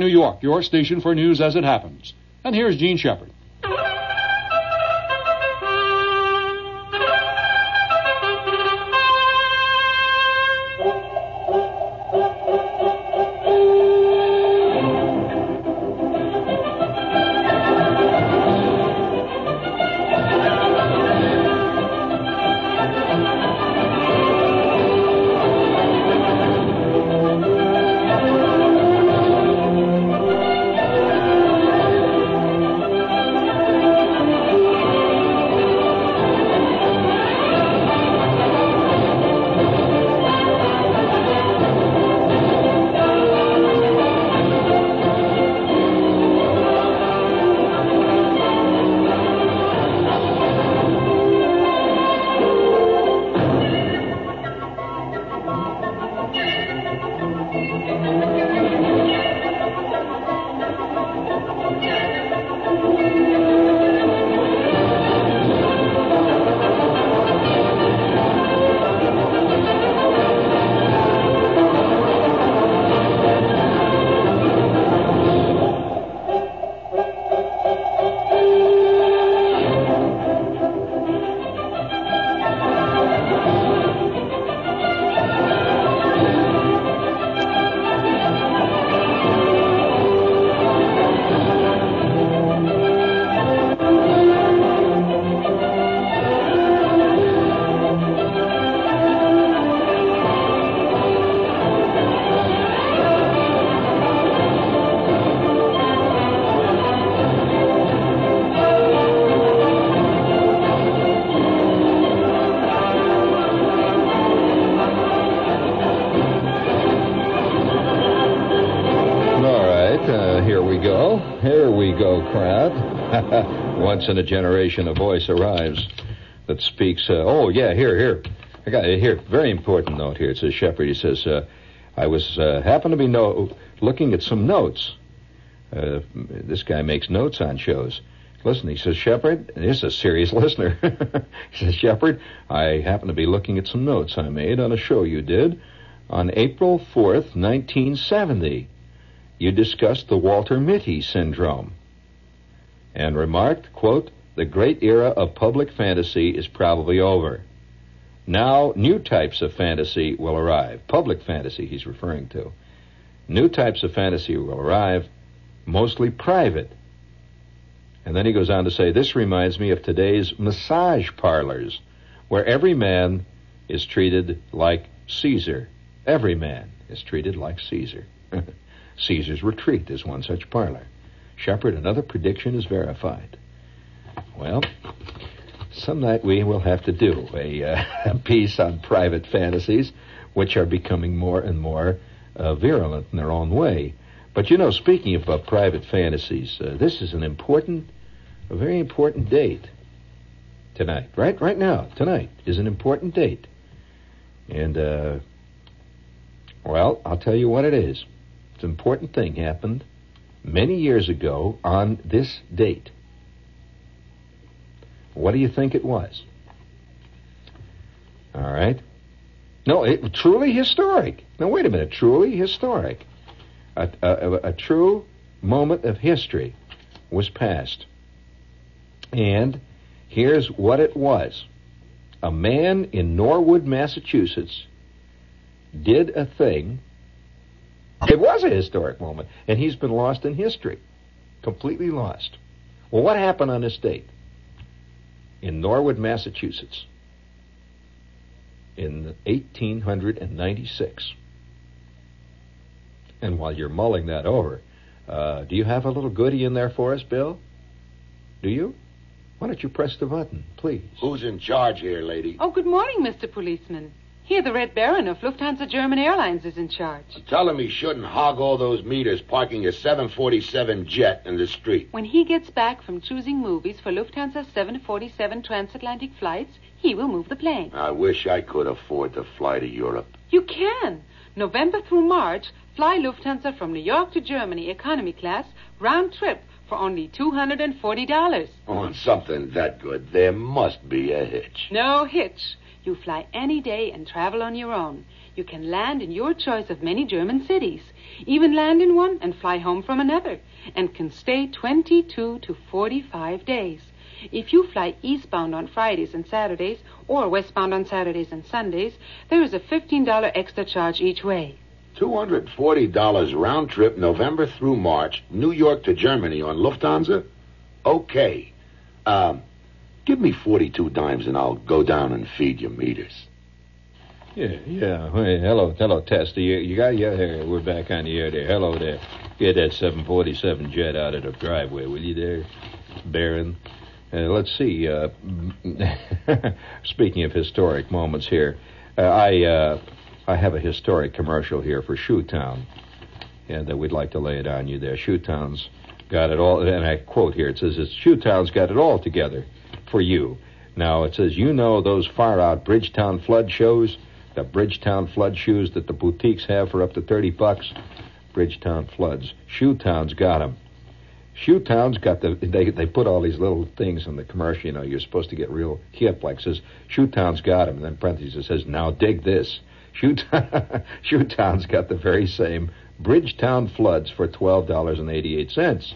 New York, your station for news as it happens. And here's Jean Shepherd. Here we go. Here we go, crowd. Once in a generation, a voice arrives that speaks. Uh, oh, yeah, here, here. I got it here. Very important note here. It says Shepherd. He says, uh, I was uh, happened to be no- looking at some notes. Uh, this guy makes notes on shows. Listen, he says, Shepherd, this is a serious listener. he says, Shepherd, I happen to be looking at some notes I made on a show you did on April 4th, 1970 you discussed the Walter Mitty syndrome and remarked, quote, the great era of public fantasy is probably over. Now, new types of fantasy will arrive. Public fantasy, he's referring to. New types of fantasy will arrive, mostly private. And then he goes on to say, this reminds me of today's massage parlors, where every man is treated like Caesar. Every man is treated like Caesar. Caesar's Retreat is one such parlor. Shepherd, another prediction is verified. Well, some night we will have to do a, uh, a piece on private fantasies, which are becoming more and more uh, virulent in their own way. But you know, speaking of uh, private fantasies, uh, this is an important, a very important date tonight. Right, right now, tonight is an important date, and uh, well, I'll tell you what it is. An important thing happened many years ago on this date. What do you think it was? All right. No, it truly historic. Now wait a minute, truly historic. A, a, a true moment of history was passed. And here's what it was. A man in Norwood, Massachusetts did a thing it was a historic moment, and he's been lost in history. Completely lost. Well, what happened on this date? In Norwood, Massachusetts, in 1896. And while you're mulling that over, uh, do you have a little goody in there for us, Bill? Do you? Why don't you press the button, please? Who's in charge here, lady? Oh, good morning, Mr. Policeman. Here, the Red Baron of Lufthansa German Airlines is in charge. Tell him he shouldn't hog all those meters parking a 747 jet in the street. When he gets back from choosing movies for Lufthansa 747 transatlantic flights, he will move the plane. I wish I could afford to fly to Europe. You can. November through March, fly Lufthansa from New York to Germany economy class, round trip, for only $240. On something that good, there must be a hitch. No hitch. You fly any day and travel on your own. You can land in your choice of many German cities, even land in one and fly home from another, and can stay 22 to 45 days. If you fly eastbound on Fridays and Saturdays, or westbound on Saturdays and Sundays, there is a $15 extra charge each way. $240 round trip November through March, New York to Germany on Lufthansa? Okay. Um, give me 42 dimes and I'll go down and feed your meters. Yeah, yeah. Hey, hello, hello, Tester. You, you got, your here, we're back on the air there. Hello there. Get that 747 jet out of the driveway, will you there, Baron? Uh, let's see. Uh, speaking of historic moments here, uh, I uh, I have a historic commercial here for Shoetown, and uh, we'd like to lay it on you there. Shoetown's got it all, and I quote here. It says, "It's Shoetown's got it all together for you." Now it says, "You know those far out Bridgetown flood shows, the Bridgetown flood shoes that the boutiques have for up to thirty bucks." Bridgetown floods. Shoetown's got 'em. Shoetown's got the they they put all these little things in the commercial. You know, you're supposed to get real hip. Like says Shoetown's got him, and then parentheses says now dig this. Shoetown, Shoetown's got the very same Bridgetown floods for twelve dollars and eighty eight cents.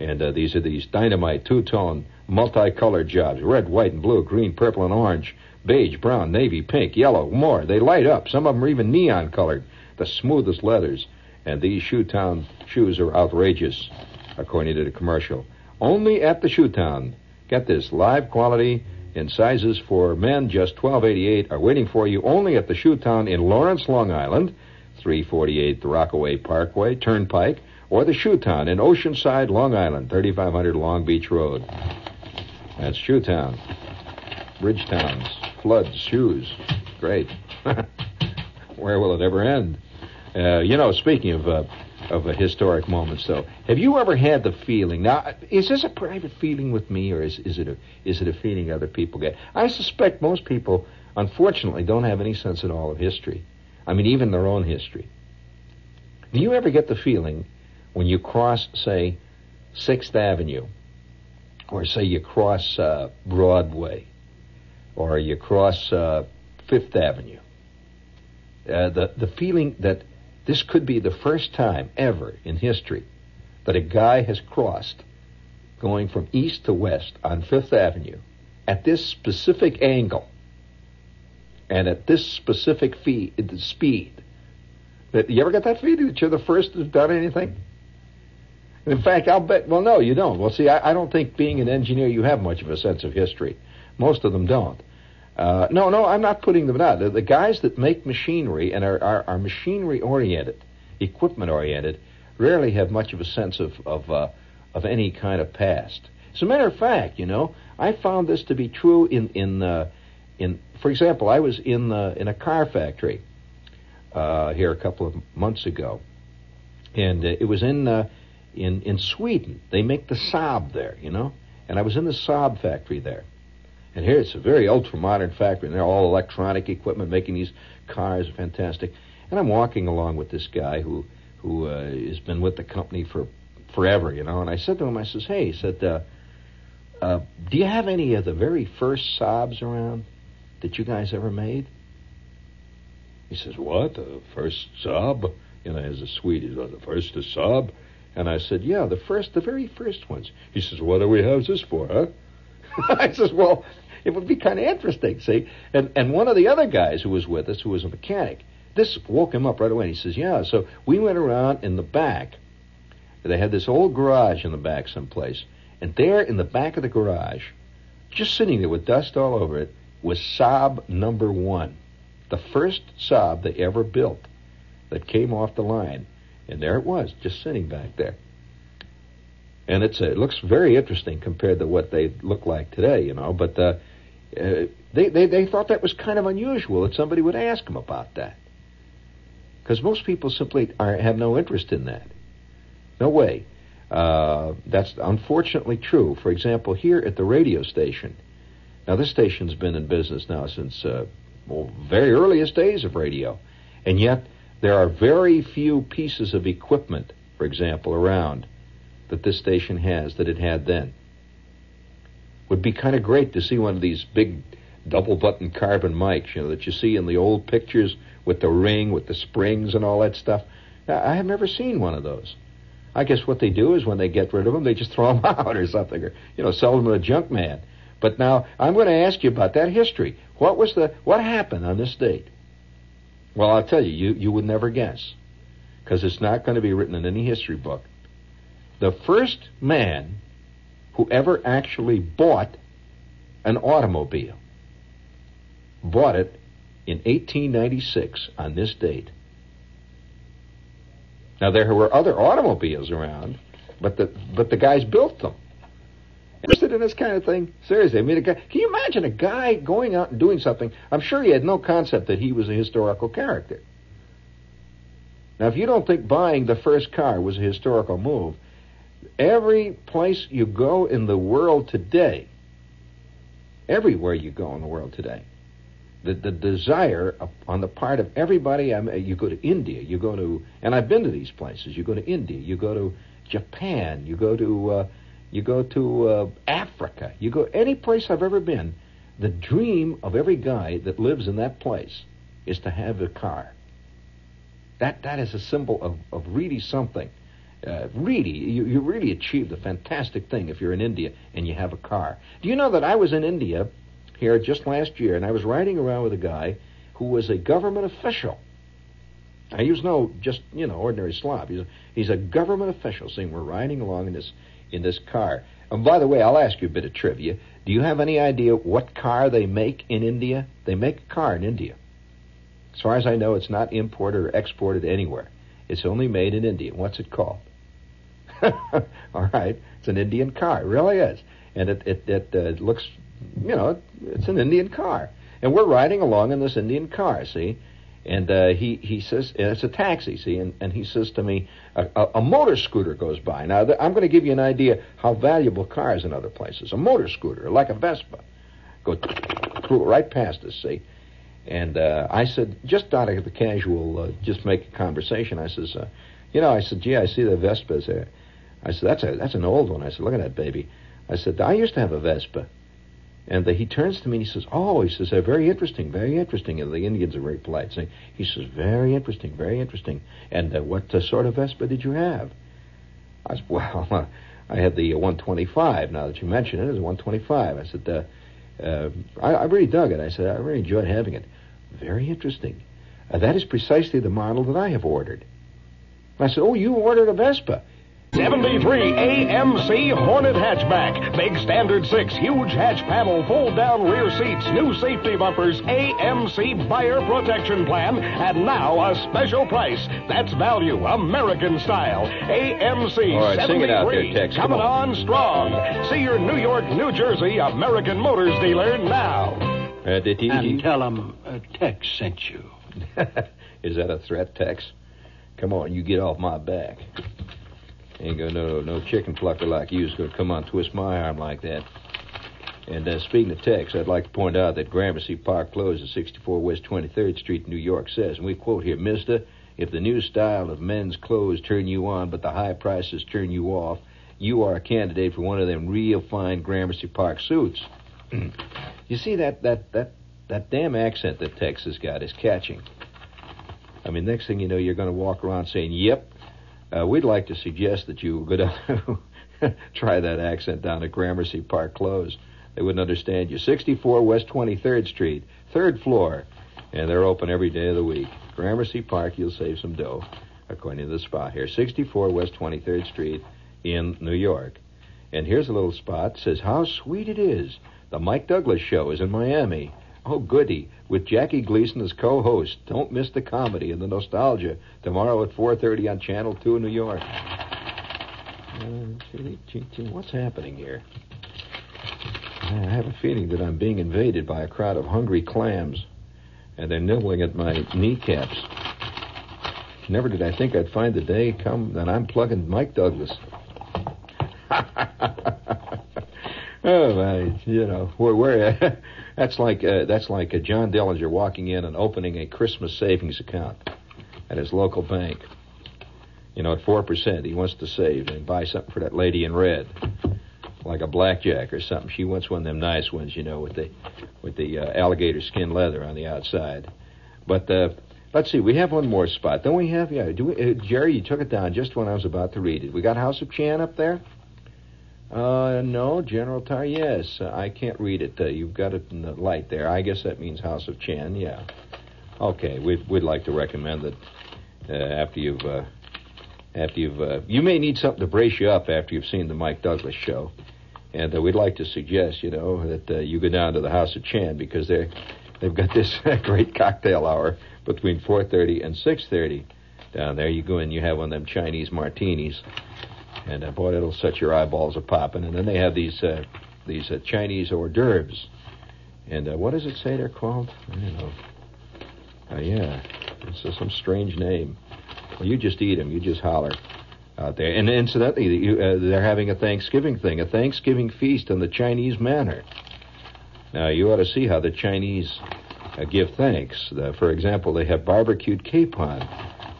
And uh, these are these dynamite two tone multicolored jobs: red, white, and blue, green, purple, and orange, beige, brown, navy, pink, yellow, more. They light up. Some of them are even neon colored. The smoothest leathers. And these Shoetown shoes are outrageous according to the commercial. Only at the Shoetown. Get this, live quality in sizes for men just twelve eighty eight are waiting for you only at the Shoetown in Lawrence, Long Island, three forty eight the Rockaway Parkway, Turnpike, or the Shoetown in Oceanside, Long Island, thirty five hundred Long Beach Road. That's Shoe Shoetown. Bridgetowns, floods, shoes. Great. Where will it ever end? Uh, you know, speaking of uh, of historic moments, though. Have you ever had the feeling? Now, is this a private feeling with me, or is, is it a is it a feeling other people get? I suspect most people, unfortunately, don't have any sense at all of history. I mean, even their own history. Do you ever get the feeling when you cross, say, Sixth Avenue, or say you cross uh, Broadway, or you cross uh, Fifth Avenue? Uh, the the feeling that this could be the first time ever in history that a guy has crossed going from east to west on Fifth Avenue at this specific angle and at this specific fee- speed. You ever get that feeling that you're the first to have done anything? In fact, I'll bet. Well, no, you don't. Well, see, I, I don't think being an engineer you have much of a sense of history. Most of them don't. Uh, no, no, I'm not putting them down. The, guys that make machinery and are, are, are machinery oriented, equipment oriented, rarely have much of a sense of of, uh, of any kind of past. As a matter of fact, you know, I found this to be true in in uh, in. For example, I was in uh, in a car factory uh, here a couple of months ago, and uh, it was in in in Sweden. They make the Saab there, you know, and I was in the Saab factory there. And here it's a very ultra modern factory, and they're all electronic equipment making these cars. Fantastic. And I'm walking along with this guy who who uh, has been with the company for forever, you know. And I said to him, I says, "Hey," he said, uh, uh, "Do you have any of the very first Saabs around that you guys ever made?" He says, "What? The first Saab?" You know, as a Swede, the first Saab. And I said, "Yeah, the first, the very first ones." He says, "What do we have this for, huh?" I says, "Well." it would be kind of interesting, see? And and one of the other guys who was with us, who was a mechanic, this woke him up right away. And he says, "Yeah." So we went around in the back They had this old garage in the back someplace. And there in the back of the garage, just sitting there with dust all over it, was Saab number one. The first Saab they ever built that came off the line. And there it was, just sitting back there. And it's it looks very interesting compared to what they look like today, you know. But uh, uh, they, they they thought that was kind of unusual that somebody would ask them about that, because most people simply are, have no interest in that. No way. Uh, that's unfortunately true. For example, here at the radio station. Now, this station's been in business now since uh, well, very earliest days of radio, and yet there are very few pieces of equipment, for example, around that this station has that it had then. Would be kind of great to see one of these big double button carbon mics, you know, that you see in the old pictures with the ring, with the springs and all that stuff. I have never seen one of those. I guess what they do is when they get rid of them, they just throw them out or something, or you know, sell them to a junk man. But now I'm going to ask you about that history. What was the what happened on this date? Well, I'll tell you, you you would never guess, because it's not going to be written in any history book. The first man who ever actually bought an automobile bought it in 1896 on this date. Now there were other automobiles around, but the but the guys built them. Interested in this kind of thing? Seriously, I mean, guy, can you imagine a guy going out and doing something? I'm sure he had no concept that he was a historical character. Now, if you don't think buying the first car was a historical move, every place you go in the world today, everywhere you go in the world today, the, the desire on the part of everybody. I mean, you go to India, you go to, and I've been to these places. You go to India, you go to Japan, you go to, uh, you go to uh, Africa, you go any place I've ever been. The dream of every guy that lives in that place is to have a car. That that is a symbol of, of really something. Uh, really, you, you really achieved a fantastic thing if you're in India and you have a car. Do you know that I was in India here just last year, and I was riding around with a guy who was a government official. Now, he was no just you know ordinary slob. He's a, he's a government official. Seeing we're riding along in this in this car. And by the way, I'll ask you a bit of trivia. Do you have any idea what car they make in India? They make a car in India. As far as I know, it's not imported or exported anywhere. It's only made in India. What's it called? All right, it's an Indian car. It really is, and it it, it uh, looks you know, it's an Indian car. And we're riding along in this Indian car, see? And uh, he, he says, it's a taxi, see? And, and he says to me, a, a, a motor scooter goes by. Now, th- I'm going to give you an idea how valuable cars in other places. A motor scooter, like a Vespa, go through right past us, see? And uh, I said, just out of the casual, uh, just make a conversation, I says, uh, you know, I said, gee, I see the Vespas there. I said, that's a that's an old one. I said, look at that baby. I said, I used to have a Vespa. And the, he turns to me and he says, "Oh," he says, very interesting, very interesting." And the Indians are very polite, saying, "He says, very interesting, very interesting." And uh, what uh, sort of Vespa did you have? I said, "Well, uh, I had the 125. Now that you mention it, it's a 125." I said, uh, uh, I, "I really dug it." I said, "I really enjoyed having it. Very interesting. Uh, that is precisely the model that I have ordered." I said, "Oh, you ordered a Vespa?" 73 AMC Hornet hatchback. Big standard six, huge hatch panel, fold down rear seats, new safety bumpers, AMC buyer protection plan, and now a special price. That's value, American style. AMC All right, 73. Sing it out there, Tex. Coming on. on strong. See your New York, New Jersey American Motors dealer now. Uh, and tell them uh, Tex sent you. Is that a threat, Tex? Come on, you get off my back. Ain't gonna no no chicken plucker like you is gonna come on twist my arm like that. And uh, speaking of Tex, I'd like to point out that Gramercy Park Clothes at 64 West 23rd Street, in New York says, and we quote here, Mister, if the new style of men's clothes turn you on, but the high prices turn you off, you are a candidate for one of them real fine Gramercy Park suits. you see that that that that damn accent that Tex has got is catching. I mean, next thing you know, you're going to walk around saying, "Yep, uh, we'd like to suggest that you go down, try that accent down at Gramercy Park Clothes. They wouldn't understand you. 64 West 23rd Street, third floor, and they're open every day of the week. Gramercy Park, you'll save some dough. according to the spot here. 64 West 23rd Street in New York. And here's a little spot. Says, How sweet it is. The Mike Douglas Show is in Miami. Oh, goody. With Jackie Gleason as co-host. Don't miss the comedy and the nostalgia tomorrow at 4.30 on Channel 2 in New York. What's happening here? I have a feeling that I'm being invaded by a crowd of hungry clams, and they're nibbling at my kneecaps. Never did I think I'd find the day come that I'm plugging Mike Douglas. oh, you know, that's like uh, that's like a John Dillinger walking in and opening a Christmas savings account at his local bank. You know, at four percent, he wants to save and buy something for that lady in red, like a blackjack or something. She wants one of them nice ones, you know, with the with the uh, alligator skin leather on the outside. But uh, let's see, we have one more spot. Don't we have? Yeah, do we, uh, Jerry, you took it down just when I was about to read it. We got House of Chan up there. Uh, no, General Tar. Yes, uh, I can't read it. Uh, you've got it in the light there. I guess that means House of Chan. Yeah. Okay, we'd we'd like to recommend that uh, after you've uh, after you've uh, you may need something to brace you up after you've seen the Mike Douglas show, and uh, we'd like to suggest you know that uh, you go down to the House of Chan because they they've got this great cocktail hour between 4:30 and 6:30 down there. You go in, you have one of them Chinese martinis and uh, boy, it'll set your eyeballs a popping. And then they have these uh, these uh, Chinese hors d'oeuvres, and uh, what does it say they're called? I don't know. Uh, yeah, it's uh, some strange name. Well, you just eat them. You just holler out there. And incidentally, you, uh, they're having a Thanksgiving thing, a Thanksgiving feast in the Chinese manner. Now, you ought to see how the Chinese uh, give thanks. For example, they have barbecued capon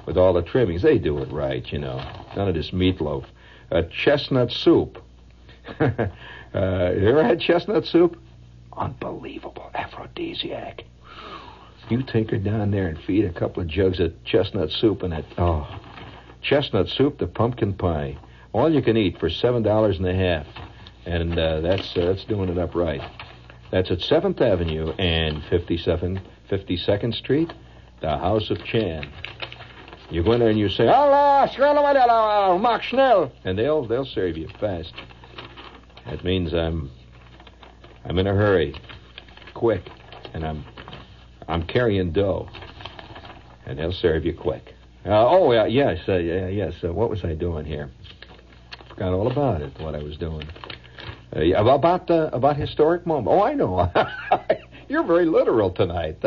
with all the trimmings. They do it right, you know. None of this meatloaf a chestnut soup. uh, you ever had chestnut soup? Unbelievable aphrodisiac. You take her down there and feed a couple of jugs of chestnut soup and it. Oh, chestnut soup, the pumpkin pie, all you can eat for seven dollars and a half, and uh, that's uh, that's doing it up right. That's at Seventh Avenue and 57, 52nd Street, the House of Chan. You go in there and you say, Allah, Mark Schnell, and they'll they'll serve you fast. That means I'm I'm in a hurry, quick, and I'm I'm carrying dough, and they'll serve you quick. Uh, oh yes, uh, yes. Uh, what was I doing here? Forgot all about it. What I was doing. Uh, about uh, about historic moment. Oh, I know. You're very literal tonight.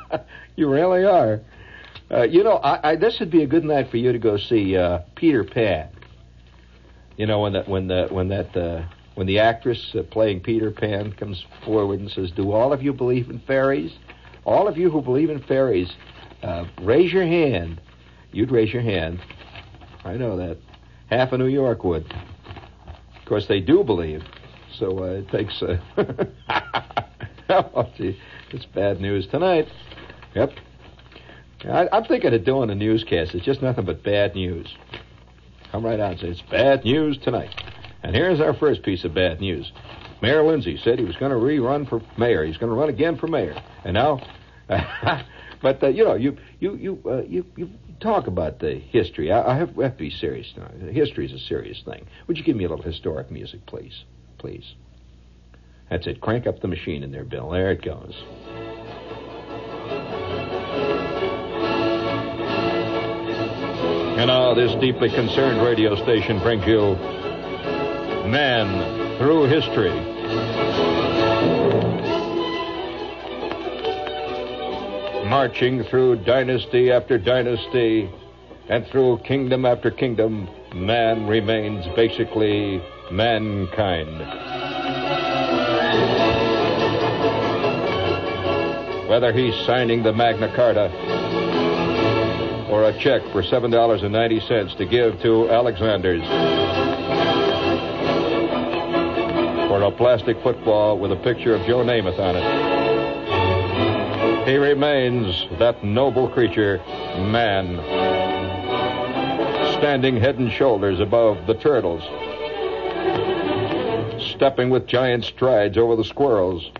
you really are. Uh, you know, I, I, this would be a good night for you to go see uh, Peter Pan. You know, when that when the when that uh, when the actress uh, playing Peter Pan comes forward and says, "Do all of you believe in fairies? All of you who believe in fairies, uh, raise your hand." You'd raise your hand. I know that. Half of New York would. Of course, they do believe. So uh, it takes. oh, gee, it's bad news tonight. Yep. I, am thinking of doing a newscast. It's just nothing but bad news. Come right out and say, it's bad news tonight. And here's our first piece of bad news. Mayor Lindsay said he was going to rerun for mayor. He's going to run again for mayor. And now, but uh, you know, you you you uh, you you talk about the history. I, I, have, I have to be serious now. History is a serious thing. Would you give me a little historic music, please? Please. That's it. Crank up the machine in there, Bill. There it goes. And now this deeply concerned radio station brings you Man Through History. Marching through dynasty after dynasty and through kingdom after kingdom, man remains basically mankind. Whether he's signing the Magna Carta a check for $7.90 to give to Alexander's. For a plastic football with a picture of Joe Namath on it. He remains that noble creature, man, standing head and shoulders above the turtles, stepping with giant strides over the squirrels.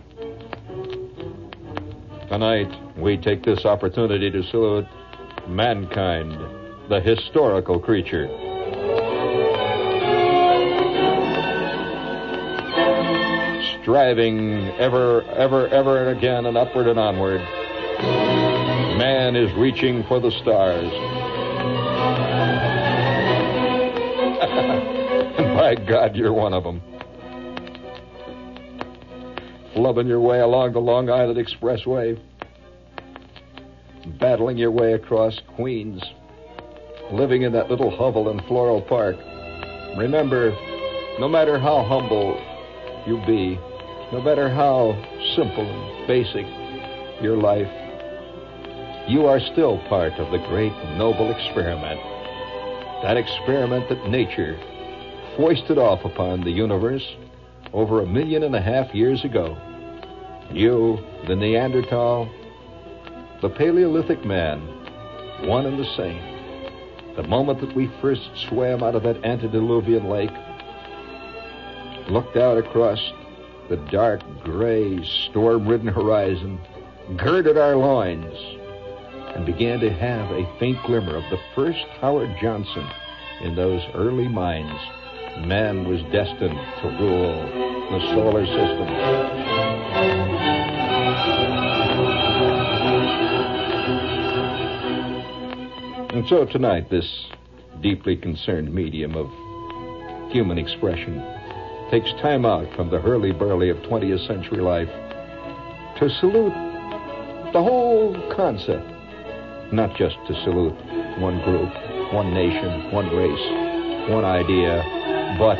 Tonight, we take this opportunity to salute mankind the historical creature. Striving ever, ever, ever and again and upward and onward, man is reaching for the stars. by God, you're one of them. Flubbing your way along the Long Island Expressway, battling your way across Queens, living in that little hovel in Floral Park. Remember, no matter how humble you be, no matter how simple and basic your life, you are still part of the great noble experiment. That experiment that nature foisted off upon the universe over a million and a half years ago. You, the Neanderthal, the Paleolithic man, one and the same. The moment that we first swam out of that antediluvian lake, looked out across the dark, gray, storm ridden horizon, girded our loins, and began to have a faint glimmer of the first Howard Johnson in those early minds. Man was destined to rule the solar system. And so tonight, this deeply concerned medium of human expression takes time out from the hurly-burly of 20th century life to salute the whole concept, not just to salute one group, one nation, one race, one idea, but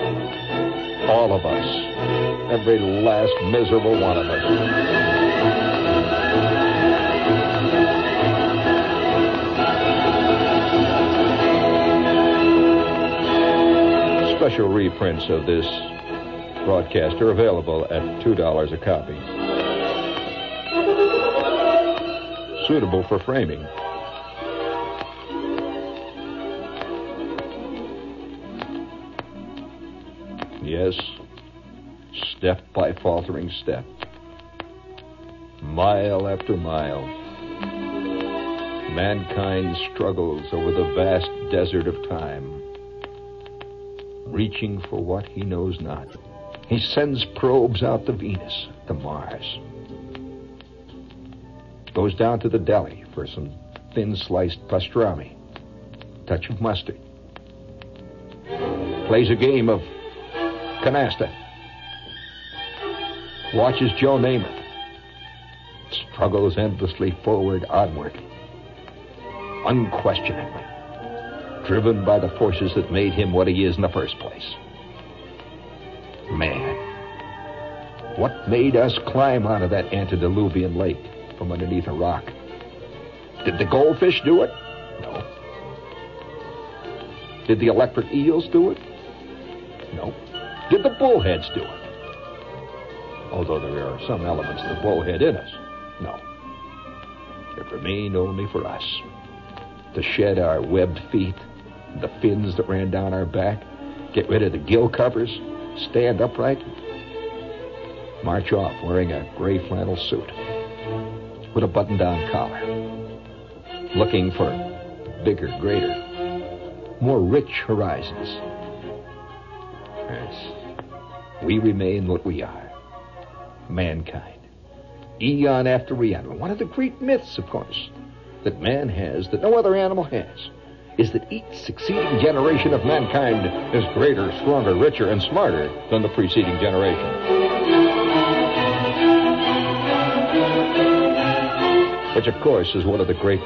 all of us, every last miserable one of us. Reprints of this broadcast are available at $2 a copy. Suitable for framing. Yes, step by faltering step, mile after mile, mankind struggles over the vast desert of time, reaching for what he knows not. He sends probes out to Venus, to Mars, goes down to the deli for some thin sliced pastrami, touch of mustard, plays a game of canasta, watches Joe Namath, struggles endlessly forward, onward, unquestioningly, driven by the forces that made him what he is in the first place. Man, what made us climb out of that antediluvian lake from underneath a rock? Did the goldfish do it? No. Did the electric eels do it? No. Did the bullheads do it? Although there are some elements of the bullhead in us. No. It remained only for us to shed our webbed feet, the fins that ran down our back, get rid of the gill covers, stand upright, march off wearing a gray flannel suit with a button down collar, looking for bigger, greater, more rich horizons. Yes. We remain what we are mankind. Eon after eon. One of the great myths, of course, that man has that no other animal has is that each succeeding generation of mankind is greater, stronger, richer, and smarter than the preceding generation. Which, of course, is one of the great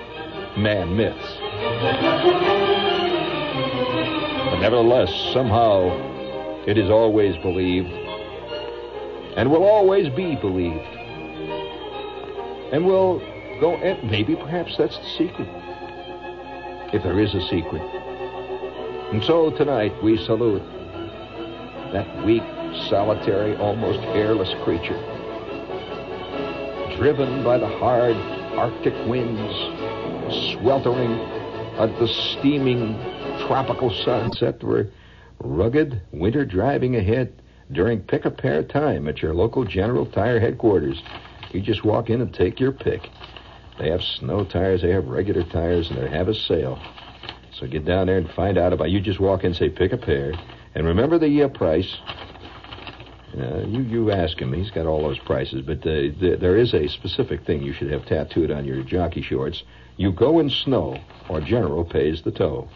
man myths. But nevertheless, somehow, it is always believed and will always be believed. And will go, and maybe perhaps that's the secret if there is a secret. And so tonight we salute that weak, solitary, almost hairless creature, driven by the hard Arctic winds, sweltering at the steaming tropical sunset where rugged winter driving ahead during pick-a-pair time at your local General Tire headquarters. You just walk in and take your pick. They have snow tires, they have regular tires, and they have a sale. So get down there and find out about. You just walk in say, pick a pair, and remember the uh, price. Uh, you you ask him. He's got all those prices, but uh, th- there is a specific thing you should have tattooed on your jockey shorts. You go in snow, or General pays the tow.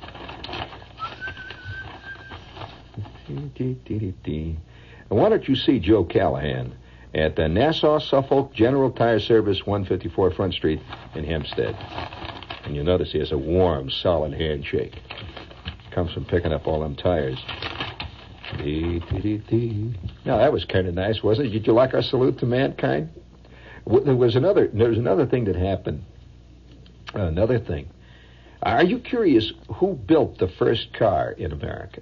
Why don't you see Joe Callahan at the Nassau Suffolk General Tire Service, 154 Front Street in Hempstead? And you notice he has a warm, solid handshake. Comes from picking up all them tires. Dee, dee, dee. Now that was kind of nice, wasn't it? Did you like our salute to mankind? There was another. There was another thing that happened. Another thing. Are you curious who built the first car in America?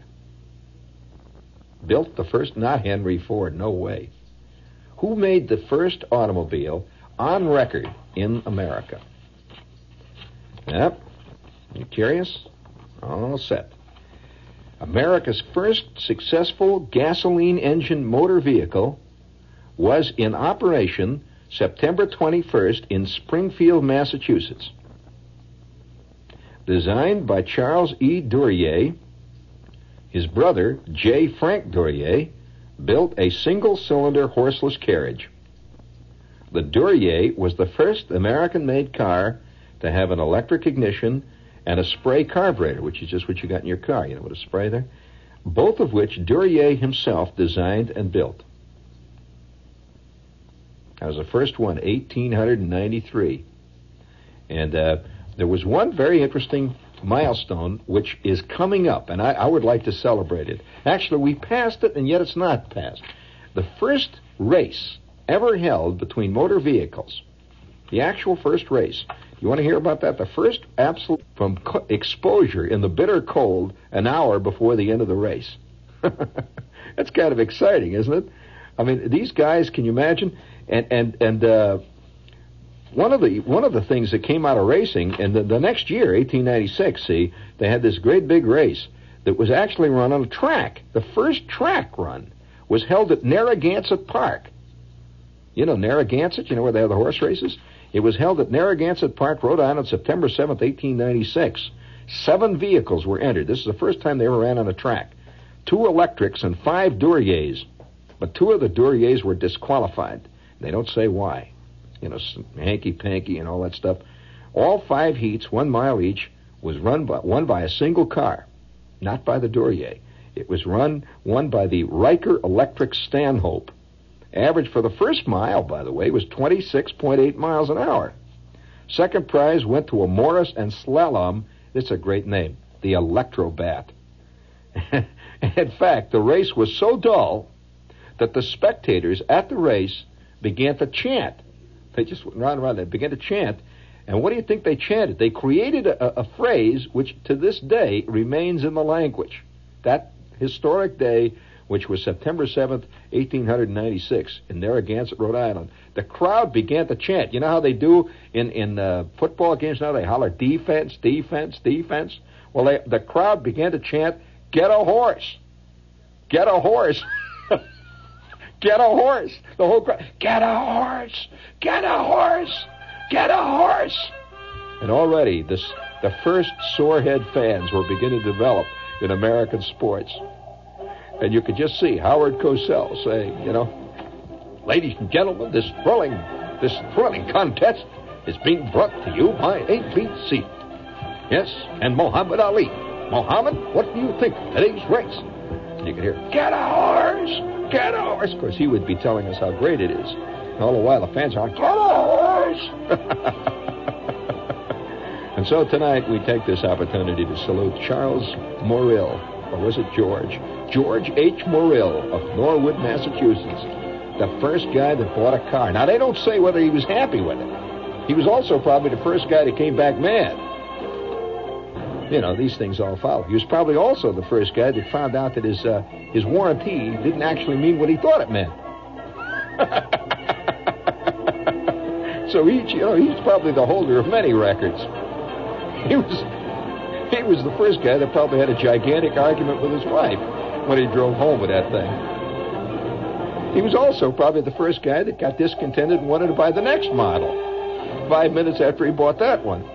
Built the first, not Henry Ford, no way. Who made the first automobile on record in America? Yep. You curious? All set. America's first successful gasoline engine motor vehicle was in operation September 21st in Springfield, Massachusetts. Designed by Charles E. Duryea, his brother, J. Frank Duryea, built a single cylinder horseless carriage. The Duryea was the first American made car to have an electric ignition and a spray carburetor, which is just what you got in your car, you know, with a spray there. Both of which Duryea himself designed and built. That was the first one, 1893. And uh, there was one very interesting milestone which is coming up, and I, I would like to celebrate it. Actually, we passed it, and yet it's not passed. The first race ever held between motor vehicles, the actual first race. You want to hear about that? The first absolute from co- exposure in the bitter cold an hour before the end of the race. That's kind of exciting, isn't it? I mean, these guys, can you imagine? And and and uh, one of the one of the things that came out of racing, and the, the next year, 1896, see, they had this great big race that was actually run on a track. The first track run was held at Narragansett Park. You know Narragansett? You know where they have the horse races? It was held at Narragansett Park, Rhode Island, September 7th, 1896. Seven vehicles were entered. This is the first time they ever ran on a track. Two electrics and five Duryeas. But two of the Duryeas were disqualified. They don't say why. You know, hanky panky and all that stuff. All five heats, one mile each, was run by won by a single car, not by the Duryea. It was run won by the Riker Electric Stanhope. Average for the first mile, by the way, was 26.8 miles an hour. Second prize went to a Morris and Salom. It's a great name, the Electrobat. In fact, the race was so dull that the spectators at the race began to chant. They just went round and round. They began to chant. And what do you think they chanted? They created a, a phrase which to this day remains in the language. That historic day, which was September 7th, 1896, in Narragansett, Rhode Island, the crowd began to chant. You know how they do in, in uh, football games now? They holler defense, defense, defense. Well, they, the crowd began to chant, get a horse. Get a horse. Get a horse. The whole crowd. Get a horse. Get a horse. Get a horse. And already this, the first sorehead fans were beginning to develop in American sports. And you could just see Howard Cosell saying, you know, ladies and gentlemen, this thrilling, this thrilling contest is being brought to you by ABC. Yes, and Muhammad Ali. Muhammad, what do you think of today's race? You could hear, get a horse, get a horse. Of course, he would be telling us how great it is. All the while, the fans are, get a horse. and so tonight, we take this opportunity to salute Charles Morrill, or was it George? George H. Morrill of Norwood, Massachusetts. The first guy that bought a car. Now, they don't say whether he was happy with it. He was also probably the first guy that came back mad. You know, these things all follow. He was probably also the first guy that found out that his uh, his warranty didn't actually mean what he thought it meant. so he, you know, he's probably the holder of many records. He was he was the first guy that probably had a gigantic argument with his wife when he drove home with that thing. He was also probably the first guy that got discontented and wanted to buy the next model five minutes after he bought that one.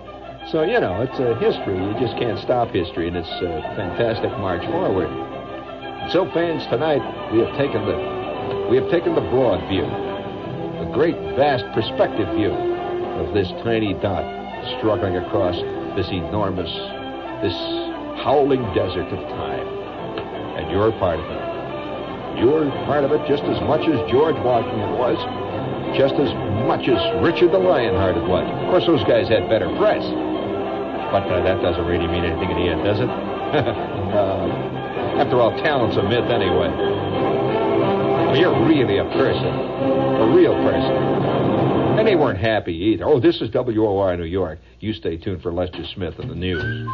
So, you know, it's a history. You just can't stop history, and it's a fantastic march forward. So, fans, tonight we have taken the we have taken the broad view, the great, vast perspective view of this tiny dot struggling across this enormous, this howling desert of time. And you're part of it. You're part of it just as much as George Washington was, just as much as Richard the Lionhearted was. Of course, those guys had better press. But uh, that doesn't really mean anything in the end, does it? uh, after all, talent's a myth anyway. Well, you're really a person, a real person. And they weren't happy either. Oh, this is WOR New York. You stay tuned for Lester Smith and the news.